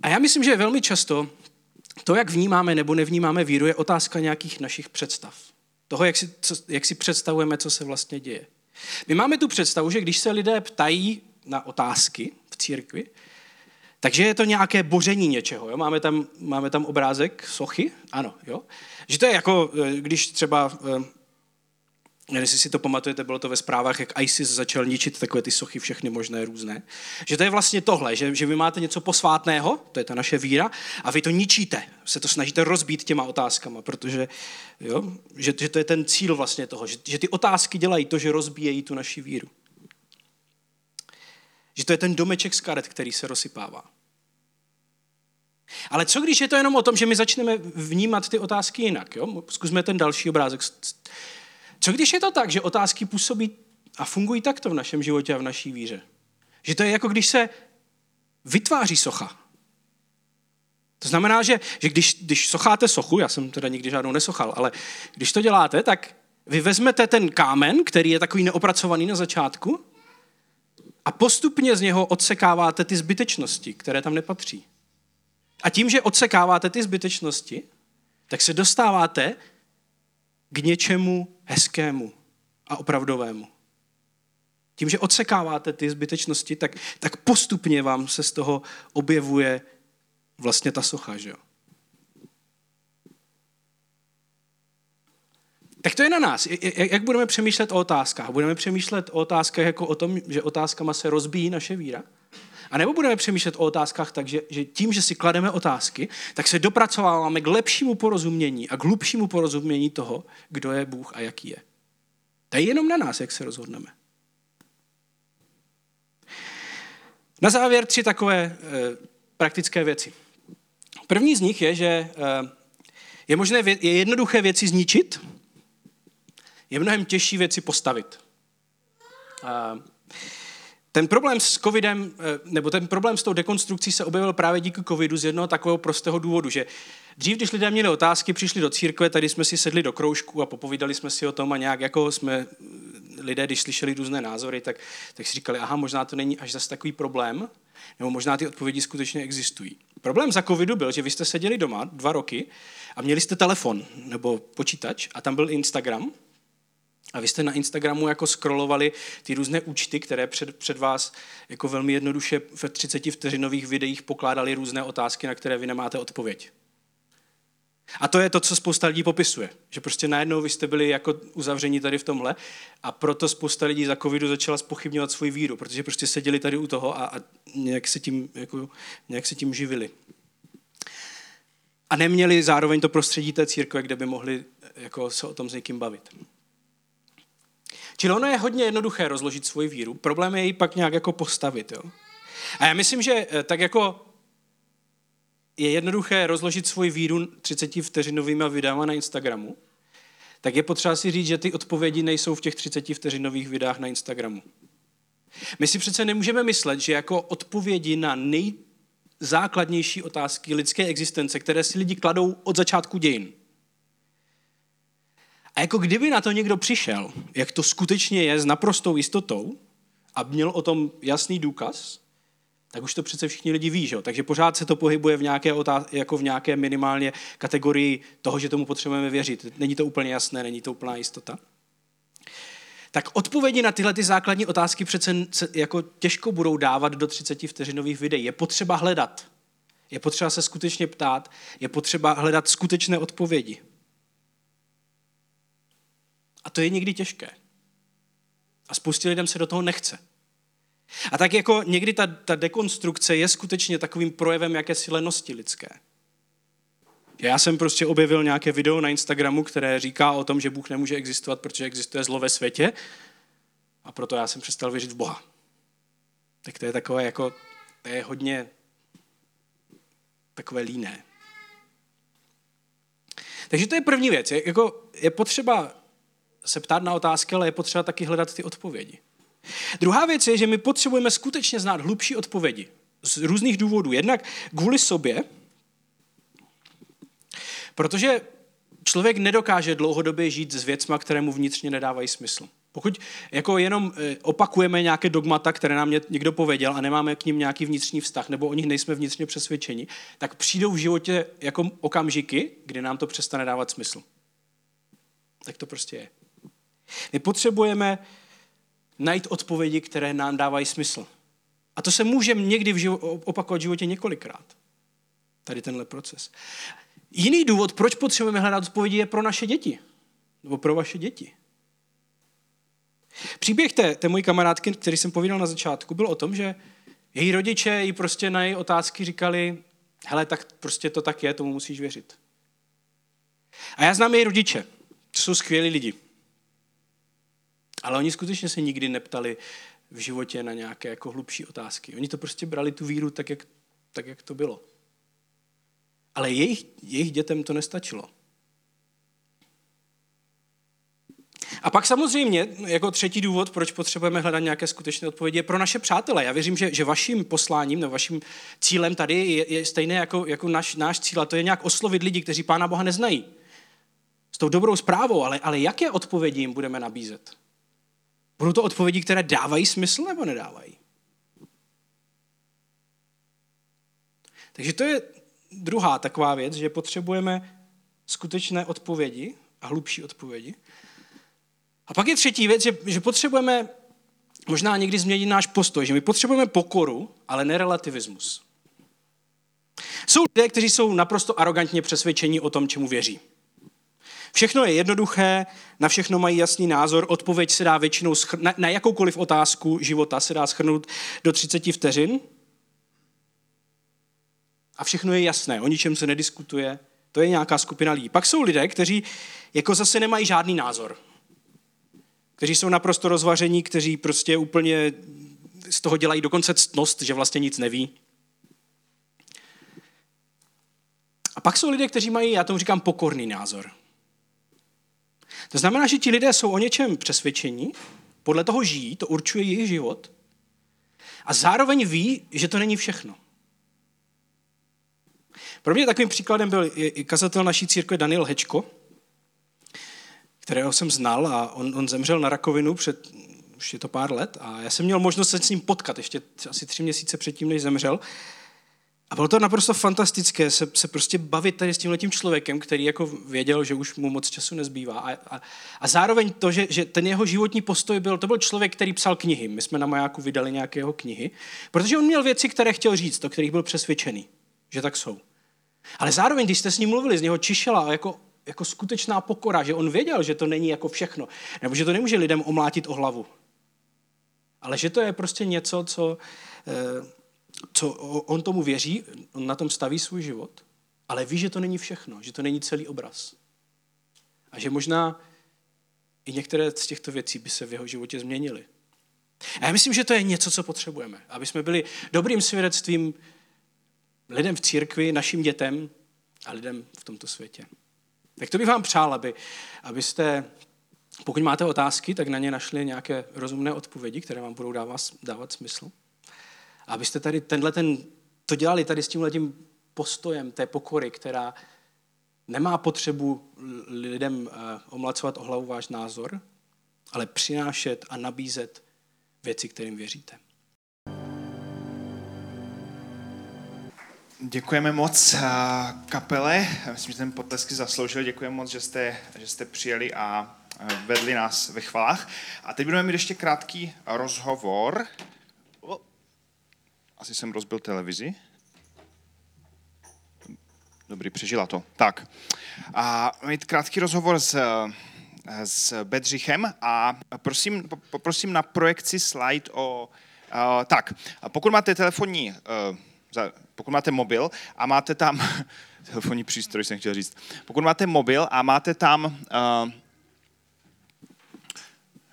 A já myslím, že velmi často to, jak vnímáme nebo nevnímáme víru, je otázka nějakých našich představ. Toho, jak si, co, jak si představujeme, co se vlastně děje. My máme tu představu, že když se lidé ptají na otázky v církvi, takže je to nějaké boření něčeho. Jo? Máme, tam, máme tam obrázek sochy, ano. Jo? Že to je jako, eh, když třeba Nevím, jestli si to pamatujete, bylo to ve zprávách, jak ISIS začal ničit takové ty sochy všechny možné různé. Že to je vlastně tohle, že, že vy máte něco posvátného, to je ta naše víra, a vy to ničíte, se to snažíte rozbít těma otázkama, protože jo, že, že to je ten cíl vlastně toho, že, že ty otázky dělají to, že rozbíjejí tu naši víru. Že to je ten domeček z karet, který se rozsypává. Ale co když je to jenom o tom, že my začneme vnímat ty otázky jinak? Jo? Zkusme ten další obrázek. Co když je to tak, že otázky působí a fungují takto v našem životě a v naší víře? Že to je jako když se vytváří socha. To znamená, že, že když, když socháte sochu, já jsem teda nikdy žádnou nesochal, ale když to děláte, tak vy vezmete ten kámen, který je takový neopracovaný na začátku, a postupně z něho odsekáváte ty zbytečnosti, které tam nepatří. A tím, že odsekáváte ty zbytečnosti, tak se dostáváte k něčemu hezkému a opravdovému. Tím, že odsekáváte ty zbytečnosti, tak, tak postupně vám se z toho objevuje vlastně ta socha, že jo? Tak to je na nás. Jak budeme přemýšlet o otázkách? Budeme přemýšlet o otázkách jako o tom, že otázkama se rozbíjí naše víra? A nebo budeme přemýšlet o otázkách tak, že, že tím, že si klademe otázky, tak se dopracováváme k lepšímu porozumění a k hlubšímu porozumění toho, kdo je Bůh a jaký je. To je jenom na nás, jak se rozhodneme. Na závěr tři takové e, praktické věci. První z nich je, že e, je možné vě- je jednoduché věci zničit, je mnohem těžší věci postavit. E, ten problém s covidem, eh, nebo ten problém s tou dekonstrukcí se objevil právě díky covidu z jednoho takového prostého důvodu, že dřív, když lidé měli otázky, přišli do církve, tady jsme si sedli do kroužku a popovídali jsme si o tom a nějak jako jsme lidé, když slyšeli různé názory, tak, tak si říkali, aha, možná to není až zase takový problém, nebo možná ty odpovědi skutečně existují. Problém za covidu byl, že vy jste seděli doma dva roky a měli jste telefon nebo počítač a tam byl Instagram a vy jste na Instagramu jako scrollovali ty různé účty, které před, před vás jako velmi jednoduše v 30 vteřinových videích pokládali různé otázky, na které vy nemáte odpověď. A to je to, co spousta lidí popisuje. Že prostě najednou vy jste byli jako uzavření tady v tomhle a proto spousta lidí za covidu začala spochybňovat svou víru, protože prostě seděli tady u toho a, a nějak, se tím, jako, nějak se tím živili. A neměli zároveň to prostředí té církve, kde by mohli jako, se o tom s někým bavit. Čili ono je hodně jednoduché rozložit svoji víru, problém je ji pak nějak jako postavit. Jo? A já myslím, že eh, tak jako je jednoduché rozložit svoji víru 30 vteřinovými videama na Instagramu, tak je potřeba si říct, že ty odpovědi nejsou v těch 30 vteřinových videách na Instagramu. My si přece nemůžeme myslet, že jako odpovědi na nejzákladnější otázky lidské existence, které si lidi kladou od začátku dějin, jako kdyby na to někdo přišel, jak to skutečně je s naprostou jistotou a měl o tom jasný důkaz, tak už to přece všichni lidi ví, že? takže pořád se to pohybuje v nějaké, otáz- jako v nějaké minimálně kategorii toho, že tomu potřebujeme věřit. Není to úplně jasné, není to úplná jistota. Tak odpovědi na tyhle ty základní otázky přece jako těžko budou dávat do 30 vteřinových videí. Je potřeba hledat. Je potřeba se skutečně ptát. Je potřeba hledat skutečné odpovědi. A to je někdy těžké. A spoustě lidem se do toho nechce. A tak jako někdy ta, ta dekonstrukce je skutečně takovým projevem jakési lenosti lidské. Já jsem prostě objevil nějaké video na Instagramu, které říká o tom, že Bůh nemůže existovat, protože existuje zlo ve světě a proto já jsem přestal věřit v Boha. Tak to je takové jako, to je hodně takové líné. Takže to je první věc. Jako, je potřeba se ptát na otázky, ale je potřeba taky hledat ty odpovědi. Druhá věc je, že my potřebujeme skutečně znát hlubší odpovědi. Z různých důvodů. Jednak kvůli sobě, protože člověk nedokáže dlouhodobě žít s věcma, které mu vnitřně nedávají smysl. Pokud jako jenom e, opakujeme nějaké dogmata, které nám někdo pověděl a nemáme k ním nějaký vnitřní vztah, nebo o nich nejsme vnitřně přesvědčeni, tak přijdou v životě jako okamžiky, kdy nám to přestane dávat smysl. Tak to prostě je. My potřebujeme najít odpovědi, které nám dávají smysl. A to se může někdy v živo- opakovat v životě několikrát. Tady tenhle proces. Jiný důvod, proč potřebujeme hledat odpovědi, je pro naše děti. Nebo pro vaše děti. Příběh té, té mojí kamarádky, který jsem povídal na začátku, byl o tom, že její rodiče jí prostě na její otázky říkali, hele, tak prostě to tak je, tomu musíš věřit. A já znám její rodiče, to jsou skvělí lidi. Ale oni skutečně se nikdy neptali v životě na nějaké jako hlubší otázky. Oni to prostě brali tu víru tak, jak, tak, jak to bylo. Ale jejich, jejich dětem to nestačilo. A pak samozřejmě, jako třetí důvod, proč potřebujeme hledat nějaké skutečné odpovědi, je pro naše přátele. Já věřím, že, že vaším posláním, nebo vaším cílem tady je, je stejné jako, jako naš, náš cíl, a to je nějak oslovit lidi, kteří Pána Boha neznají. S tou dobrou zprávou, ale, ale jaké odpovědi jim budeme nabízet? Budou to odpovědi, které dávají smysl nebo nedávají? Takže to je druhá taková věc, že potřebujeme skutečné odpovědi a hlubší odpovědi. A pak je třetí věc, že, že potřebujeme možná někdy změnit náš postoj, že my potřebujeme pokoru, ale ne relativismus. Jsou lidé, kteří jsou naprosto arrogantně přesvědčení o tom, čemu věří. Všechno je jednoduché, na všechno mají jasný názor, odpověď se dá většinou, schr- na, na jakoukoliv otázku života se dá schrnout do 30 vteřin. A všechno je jasné, o ničem se nediskutuje, to je nějaká skupina lidí. Pak jsou lidé, kteří jako zase nemají žádný názor kteří jsou naprosto rozvaření, kteří prostě úplně z toho dělají dokonce ctnost, že vlastně nic neví. A pak jsou lidé, kteří mají, já tomu říkám, pokorný názor. To znamená, že ti lidé jsou o něčem přesvědčení, podle toho žijí, to určuje jejich život a zároveň ví, že to není všechno. Pro mě takovým příkladem byl i kazatel naší církve Daniel Hečko, kterého jsem znal a on, on zemřel na rakovinu před, už je to pár let a já jsem měl možnost se s ním potkat ještě asi tři měsíce předtím, než zemřel. A bylo to naprosto fantastické se, se prostě bavit tady s tím letím člověkem, který jako věděl, že už mu moc času nezbývá. A, a, a zároveň to, že, že ten jeho životní postoj byl, to byl člověk, který psal knihy. My jsme na Majáku vydali nějaké jeho knihy, protože on měl věci, které chtěl říct, o kterých byl přesvědčený, že tak jsou. Ale zároveň, když jste s ním mluvili, z něho čišela jako jako skutečná pokora, že on věděl, že to není jako všechno, nebo že to nemůže lidem omlátit o hlavu. Ale že to je prostě něco, co, eh, co on tomu věří, on na tom staví svůj život, ale ví, že to není všechno, že to není celý obraz. A že možná i některé z těchto věcí by se v jeho životě změnily. A já myslím, že to je něco, co potřebujeme. Aby jsme byli dobrým svědectvím lidem v církvi, našim dětem a lidem v tomto světě. Tak to bych vám přál, aby, abyste, pokud máte otázky, tak na ně našli nějaké rozumné odpovědi, které vám budou dávat, dávat smysl. Abyste tady tenhle ten, to dělali tady s tím postojem té pokory, která nemá potřebu lidem eh, omlacovat o hlavu váš názor, ale přinášet a nabízet věci, kterým věříte. Děkujeme moc eh, kapele. Myslím, že ten potlesky zasloužil. Děkujeme moc, že jste, že jste přijeli a eh, vedli nás ve chvalách. A teď budeme mít ještě krátký rozhovor. Asi jsem rozbil televizi. Dobrý, přežila to. Tak. A mít krátký rozhovor s, s Bedřichem a prosím, poprosím na projekci slide o... Uh, tak, pokud máte telefonní uh, pokud máte mobil a máte tam, telefonní přístroj jsem chtěl říct, pokud máte mobil a máte tam uh,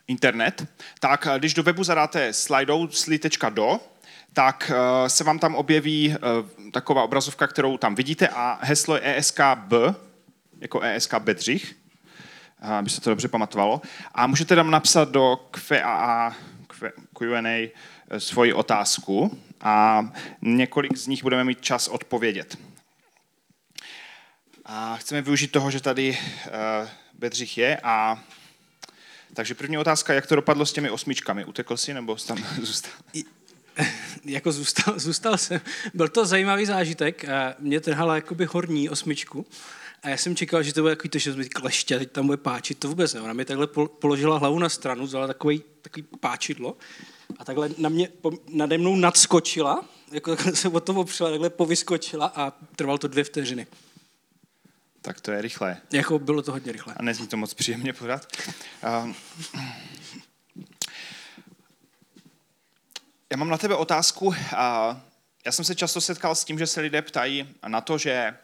internet, tak eh, když do webu zadáte slidou.do, tak uh, se vám tam objeví uh, taková obrazovka, kterou tam vidíte a heslo je ESKB, jako ESK Bedřich, aby se to dobře pamatovalo. A můžete tam napsat do Q&A, Q&A svoji otázku a několik z nich budeme mít čas odpovědět. A chceme využít toho, že tady Bedřich je a takže první otázka, jak to dopadlo s těmi osmičkami? Utekl jsi nebo jsi tam zůstal? jako zůstal, zůstal jsem. Byl to zajímavý zážitek. Mě trhala jakoby horní osmičku. A já jsem čekal, že to bude takový to, že kleště, teď tam bude páčit. To vůbec ne. Ona mi takhle položila hlavu na stranu, vzala takový, takový páčidlo a takhle na mě, nade mnou nadskočila, jako takhle se od toho opřela, takhle povyskočila a trvalo to dvě vteřiny. Tak to je rychlé. Jako bylo to hodně rychlé. A nezní to moc příjemně pořád. Uh, Já mám na tebe otázku. Já jsem se často setkal s tím, že se lidé ptají na to, že,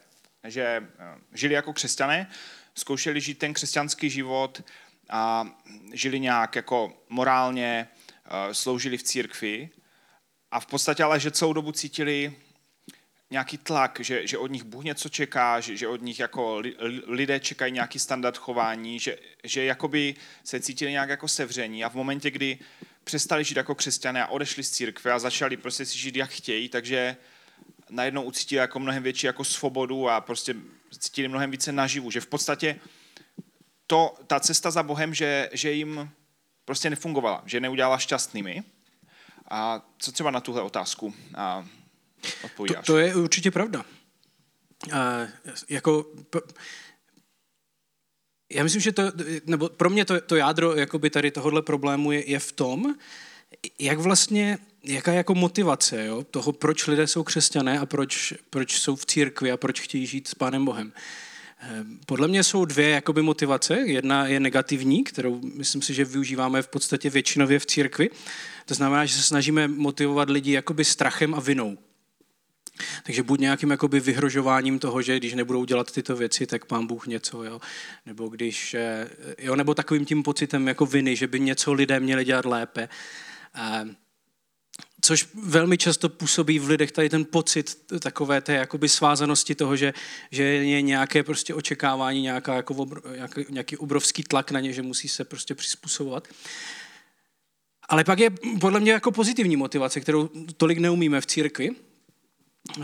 že eh, žili jako křesťané, zkoušeli žít ten křesťanský život a žili nějak jako morálně, eh, sloužili v církvi a v podstatě ale, že celou dobu cítili nějaký tlak, že, že od nich Bůh něco čeká, že, že od nich jako lidé čekají nějaký standard chování, že, že jakoby se cítili nějak jako sevření a v momentě, kdy přestali žít jako křesťané a odešli z církve a začali prostě si žít jak chtějí, takže najednou ucítili jako mnohem větší jako svobodu a prostě cítili mnohem více naživu, že v podstatě to, ta cesta za Bohem, že, že jim prostě nefungovala, že neudělala šťastnými. A co třeba na tuhle otázku a? To, to je určitě pravda. A, jako, já myslím, že to, nebo pro mě to, to jádro jakoby tady tohohle problému je, je v tom, jak vlastně, jaká je jako motivace jo, toho, proč lidé jsou křesťané a proč, proč jsou v církvi a proč chtějí žít s Pánem Bohem. Ehm, podle mě jsou dvě jakoby motivace. Jedna je negativní, kterou myslím si, že využíváme v podstatě většinově v církvi. To znamená, že se snažíme motivovat lidi jakoby strachem a vinou. Takže buď nějakým jakoby vyhrožováním toho, že když nebudou dělat tyto věci, tak pán Bůh něco, jo? Nebo když, eh, jo, nebo takovým tím pocitem jako viny, že by něco lidé měli dělat lépe. Ehm, což velmi často působí v lidech tady ten pocit takové té jakoby svázanosti toho, že, že je nějaké prostě očekávání, nějaká, jako obr, nějaký, nějaký obrovský tlak na ně, že musí se prostě přizpůsobovat. Ale pak je podle mě jako pozitivní motivace, kterou tolik neumíme v církvi,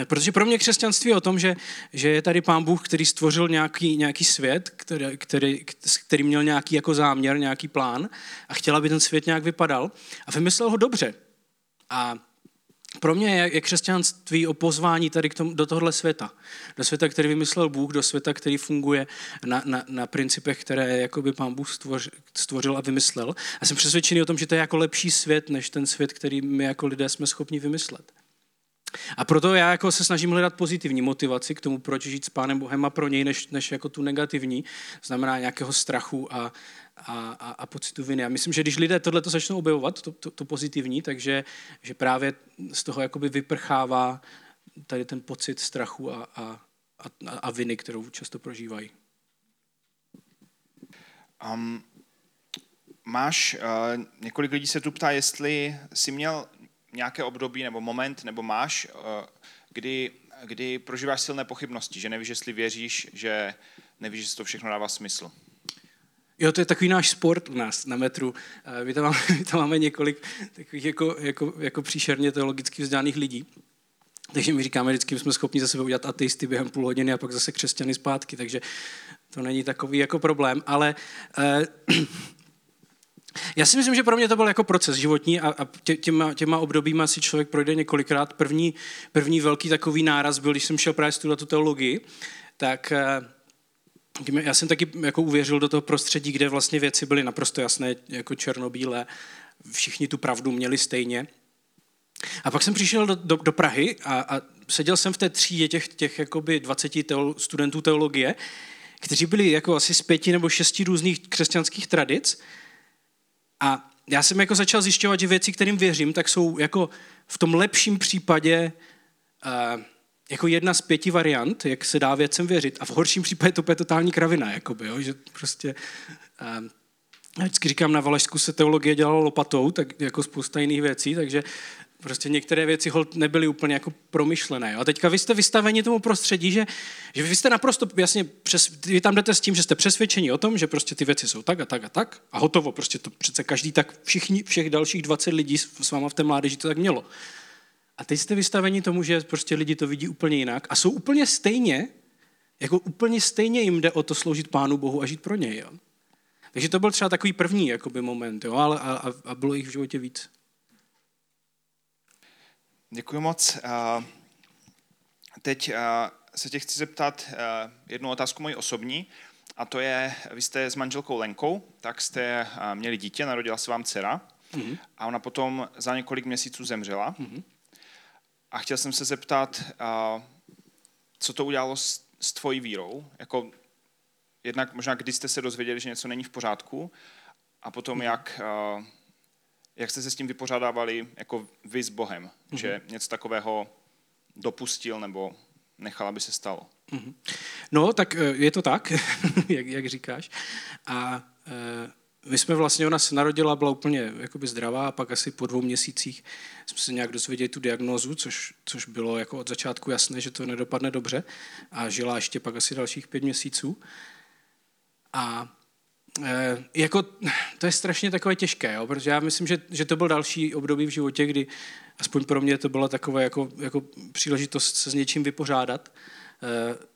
Protože pro mě křesťanství je o tom, že, že je tady pán Bůh, který stvořil nějaký, nějaký svět, který, který, který měl nějaký jako záměr, nějaký plán a chtěl, aby ten svět nějak vypadal a vymyslel ho dobře. A pro mě je, je křesťanství o pozvání tady k tomu, do tohohle světa. Do světa, který vymyslel Bůh, do světa, který funguje na, na, na principech, které jakoby pán Bůh stvořil, stvořil a vymyslel. A jsem přesvědčený o tom, že to je jako lepší svět, než ten svět, který my jako lidé jsme schopni vymyslet. A proto já jako se snažím hledat pozitivní motivaci k tomu, proč žít s Pánem Bohem a pro něj, než, než jako tu negativní, znamená nějakého strachu a, a, a, a pocitu viny. A myslím, že když lidé tohle to začnou objevovat, to, to, to pozitivní, takže že právě z toho jakoby vyprchává tady ten pocit strachu a, a, a, a viny, kterou často prožívají. Um, máš, uh, několik lidí se tu ptá, jestli jsi měl nějaké období nebo moment, nebo máš, uh, kdy, kdy prožíváš silné pochybnosti, že nevíš, jestli věříš, že nevíš, jestli to všechno dává smysl. Jo, to je takový náš sport u nás na metru. My tam máme, my tam máme několik takových jako, jako, jako příšerně teologicky vzdělaných lidí. Takže my říkáme vždycky, jsme schopni zase udělat ateisty během půl hodiny a pak zase křesťany zpátky, takže to není takový jako problém. Ale eh, já si myslím, že pro mě to byl jako proces životní a, a tě, těma, těma obdobíma si člověk projde několikrát. První, první velký takový náraz byl, když jsem šel právě studovat tu teologii, tak eh, já jsem taky jako uvěřil do toho prostředí, kde vlastně věci byly naprosto jasné, jako černobílé, všichni tu pravdu měli stejně. A pak jsem přišel do, do, do Prahy a, a seděl jsem v té třídě těch, těch jakoby 20 teolo, studentů teologie, kteří byli jako asi z pěti nebo šesti různých křesťanských tradic. A já jsem jako začal zjišťovat, že věci, kterým věřím, tak jsou jako v tom lepším případě uh, jako jedna z pěti variant, jak se dá věcem věřit. A v horším případě to je totální kravina, jakoby, jo? že prostě... Uh, já vždycky říkám, na Valašsku se teologie dělala lopatou, tak jako spousta jiných věcí, takže prostě některé věci hold nebyly úplně jako promyšlené. A teďka vy jste vystaveni tomu prostředí, že, že vy jste naprosto jasně, přes, vy tam jdete s tím, že jste přesvědčeni o tom, že prostě ty věci jsou tak a tak a tak a hotovo. Prostě to přece každý tak, všichni, všech dalších 20 lidí s váma v té mládeži to tak mělo. A teď jste vystaveni tomu, že prostě lidi to vidí úplně jinak a jsou úplně stejně, jako úplně stejně jim jde o to sloužit Pánu Bohu a žít pro něj. Jo? Takže to byl třeba takový první jakoby, moment, jo? Ale, a, a bylo jich v životě víc. Děkuji moc. Teď se tě chci zeptat jednu otázku moji osobní, a to je, vy jste s manželkou Lenkou, tak jste měli dítě, narodila se vám dcera mm-hmm. a ona potom za několik měsíců zemřela. Mm-hmm. A chtěl jsem se zeptat, co to udělalo s, s tvojí vírou? Jako, jednak možná, kdy jste se dozvěděli, že něco není v pořádku, a potom, mm-hmm. jak, jak jste se s tím vypořádávali jako vy s Bohem, mm-hmm. že něco takového dopustil nebo nechal, aby se stalo? Mm-hmm. No, tak eh, je to tak, jak, jak říkáš. A e, my jsme vlastně, ona se narodila, byla úplně jakoby zdravá a pak asi po dvou měsících jsme se nějak dozvěděli tu diagnózu, což, což bylo jako od začátku jasné, že to nedopadne dobře a žila ještě pak asi dalších pět měsíců. A jako, to je strašně takové těžké, jo, protože já myslím, že, že to byl další období v životě, kdy aspoň pro mě to byla takové jako, jako příležitost se s něčím vypořádat. E,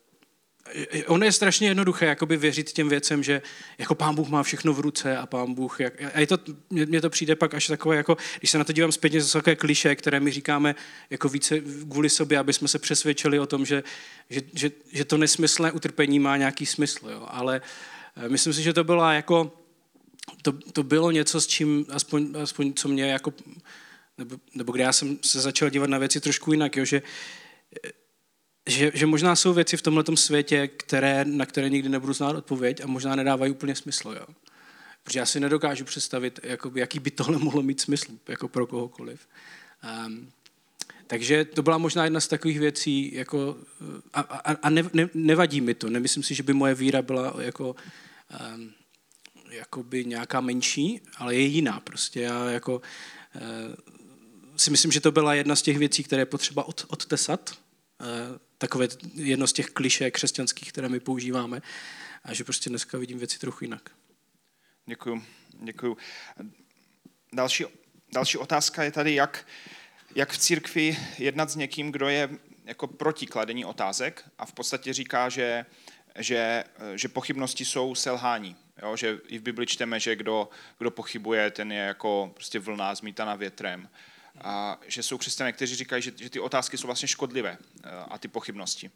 ono je strašně jednoduché jakoby věřit těm věcem, že jako pán Bůh má všechno v ruce a pán Bůh, jak, a je to, mně to přijde pak až takové, jako, když se na to dívám zpětně, to takové kliše, které my říkáme jako více kvůli sobě, aby jsme se přesvědčili o tom, že, že, že, že to nesmyslné utrpení má nějaký smysl, jo. ale eh, myslím si, že to byla jako, to, to bylo něco, s čím, aspoň, aspoň co mě jako, nebo, nebo kde já jsem se začal dívat na věci trošku jinak, jo, že že, že možná jsou věci v tomhle světě, které, na které nikdy nebudu znát odpověď a možná nedávají úplně smysl. Jo? Protože já si nedokážu představit, jakoby, jaký by tohle mohlo mít smysl jako pro kohokoliv. Um, takže to byla možná jedna z takových věcí, jako, a, a, a ne, ne, nevadí mi to. Nemyslím si, že by moje víra byla jako, um, jakoby nějaká menší, ale je jiná. Prostě já jako, uh, si myslím, že to byla jedna z těch věcí, které je potřeba od, odtesat, uh, takové jedno z těch kliše křesťanských, které my používáme. A že prostě dneska vidím věci trochu jinak. Děkuju, děkuju. Další, další otázka je tady, jak, jak v církvi jednat s někým, kdo je jako proti kladení otázek a v podstatě říká, že, že, že pochybnosti jsou selhání. Jo? Že i v Bibli čteme, že kdo, kdo pochybuje, ten je jako prostě vlna zmítaná větrem a že jsou křesťané, kteří říkají, že, že ty otázky jsou vlastně škodlivé eh, a ty pochybnosti.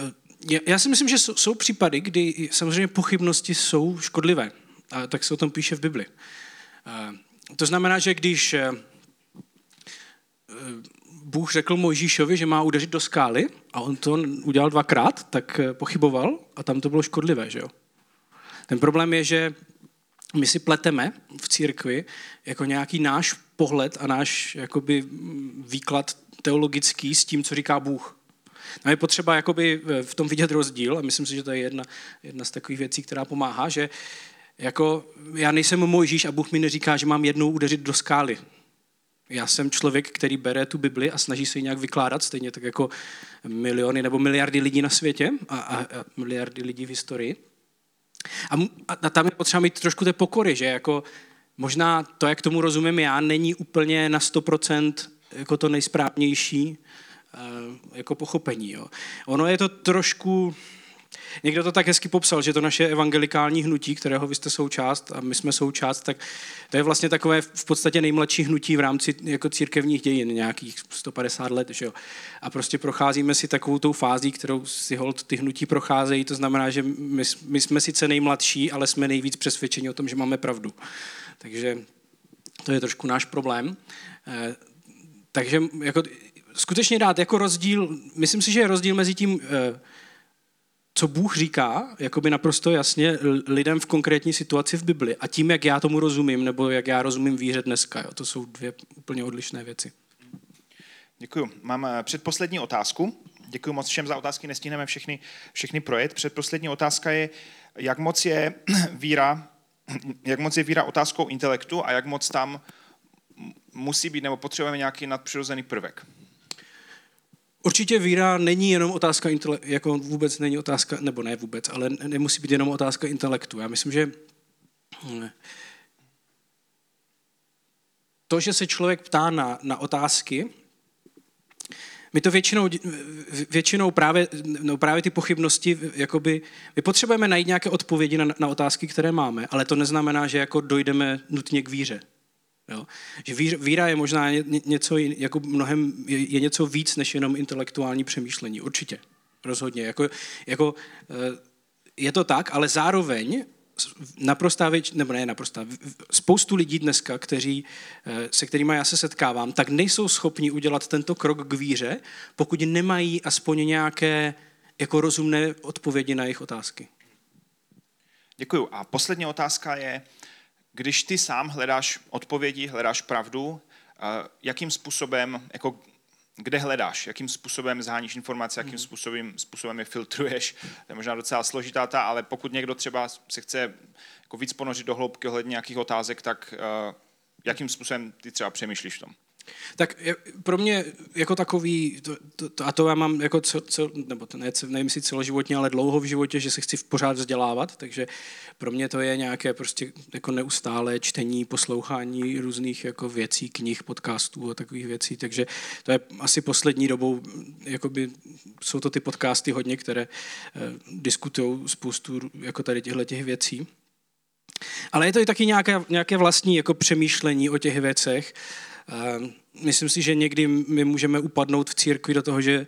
Eh, já si myslím, že jsou, jsou případy, kdy samozřejmě pochybnosti jsou škodlivé. A tak se o tom píše v Bibli. Eh, to znamená, že když Bůh řekl Mojžíšovi, že má udeřit do skály a on to udělal dvakrát, tak pochyboval a tam to bylo škodlivé. Že jo? Ten problém je, že my si pleteme v církvi jako nějaký náš pohled a náš jakoby, výklad teologický s tím, co říká Bůh. No je potřeba jakoby v tom vidět rozdíl a myslím si, že to je jedna, jedna z takových věcí, která pomáhá, že jako já nejsem Mojžíš a Bůh mi neříká, že mám jednou udeřit do skály. Já jsem člověk, který bere tu Bibli a snaží se ji nějak vykládat, stejně tak jako miliony nebo miliardy lidí na světě a, a, a miliardy lidí v historii. A, a tam je potřeba mít trošku té pokory, že jako možná to, jak tomu rozumím já, není úplně na 100% jako to nejsprávnější eh, jako pochopení. Jo. Ono je to trošku, Někdo to tak hezky popsal, že to naše evangelikální hnutí, kterého vy jste součást a my jsme součást, tak to je vlastně takové v podstatě nejmladší hnutí v rámci jako církevních dějin, nějakých 150 let. Že jo? A prostě procházíme si takovou tou fází, kterou si hold ty hnutí procházejí, to znamená, že my, my jsme sice nejmladší, ale jsme nejvíc přesvědčeni o tom, že máme pravdu. Takže to je trošku náš problém. Eh, takže jako, skutečně dát jako rozdíl, myslím si, že je rozdíl mezi tím, eh, co Bůh říká, jakoby naprosto jasně lidem v konkrétní situaci v Bibli a tím, jak já tomu rozumím, nebo jak já rozumím víře dneska. Jo. To jsou dvě úplně odlišné věci. Děkuji. Mám eh, předposlední otázku. Děkuji moc všem za otázky, nestihneme všechny, všechny projet. Předposlední otázka je, jak moc je víra, jak moc je víra otázkou intelektu a jak moc tam musí být nebo potřebujeme nějaký nadpřirozený prvek. Určitě víra není jenom otázka, jako vůbec není otázka, nebo ne vůbec, ale nemusí být jenom otázka intelektu. Já myslím, že hm, to, že se člověk ptá na, na otázky, my to většinou, většinou právě, no právě ty pochybnosti, jakoby, my potřebujeme najít nějaké odpovědi na, na otázky, které máme, ale to neznamená, že jako dojdeme nutně k víře. Jo? Že víra je možná něco, jako mnohem, je, něco víc než jenom intelektuální přemýšlení. Určitě. Rozhodně. Jako, jako, eh, je to tak, ale zároveň naprostá věč, nebo ne naprostá, spoustu lidí dneska, kteří, eh, se kterými já se setkávám, tak nejsou schopni udělat tento krok k víře, pokud nemají aspoň nějaké jako rozumné odpovědi na jejich otázky. Děkuju. A poslední otázka je, když ty sám hledáš odpovědi, hledáš pravdu, jakým způsobem, jako kde hledáš, jakým způsobem zháníš informace, jakým hmm. způsobem, způsobem je filtruješ. To je možná docela složitá ta, ale pokud někdo třeba se chce jako víc ponořit do hloubky ohledně nějakých otázek, tak uh, jakým způsobem ty třeba přemýšlíš v tom? Tak pro mě jako takový, to, to, a to já mám jako, cel, cel, nebo to ne, nevím si celoživotně, ale dlouho v životě, že se chci pořád vzdělávat, takže pro mě to je nějaké prostě jako neustálé čtení, poslouchání různých jako věcí, knih, podcastů a takových věcí, takže to je asi poslední dobou, jakoby, jsou to ty podcasty hodně, které eh, diskutují spoustu jako tady těchto těch věcí. Ale je to i taky nějaké, nějaké vlastní jako přemýšlení o těch věcech. Ehm, myslím si, že někdy my můžeme upadnout v církvi do toho, že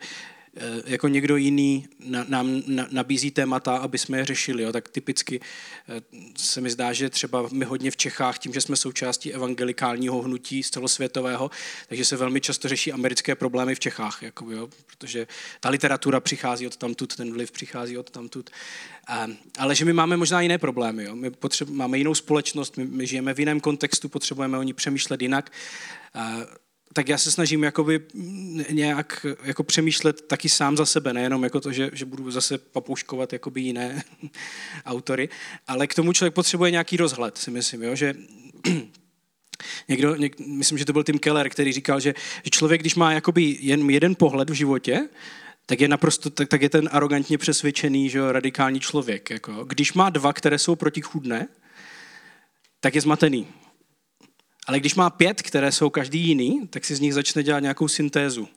jako někdo jiný nám nabízí témata, aby jsme je řešili. Jo. Tak typicky eh, se mi zdá, že třeba my hodně v Čechách, tím, že jsme součástí evangelikálního hnutí z celosvětového, takže se velmi často řeší americké problémy v Čechách, jako, jo, protože ta literatura přichází od tamtud, ten vliv přichází od tamtud. A, ale že my máme možná jiné problémy. Jo. My potřebu, máme jinou společnost, my, my žijeme v jiném kontextu, potřebujeme o ní přemýšlet jinak. Tak já se snažím jakoby nějak jako přemýšlet taky sám za sebe, nejenom jako to, že, že budu zase papouškovat jakoby jiné autory, ale k tomu člověk potřebuje nějaký rozhled, si myslím, jo, že Někdo, něk, myslím, že to byl Tim Keller, který říkal, že, že člověk, když má jakoby jen jeden pohled v životě, tak je naprosto, tak, tak je ten arrogantně přesvědčený, že radikální člověk. Jako. Když má dva, které jsou protichůdné, tak je zmatený. Ale když má pět, které jsou každý jiný, tak si z nich začne dělat nějakou syntézu.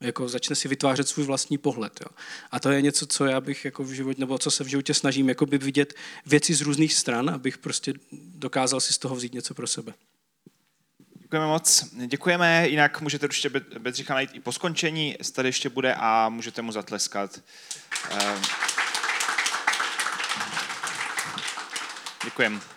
Jako začne si vytvářet svůj vlastní pohled. Jo. A to je něco, co já bych jako v životě, nebo co se v životě snažím, jako by vidět věci z různých stran, abych prostě dokázal si z toho vzít něco pro sebe. Děkujeme moc. Děkujeme, jinak můžete určitě Bedřicha najít i po skončení, tady ještě bude a můžete mu zatleskat. Ehm. Děkujeme.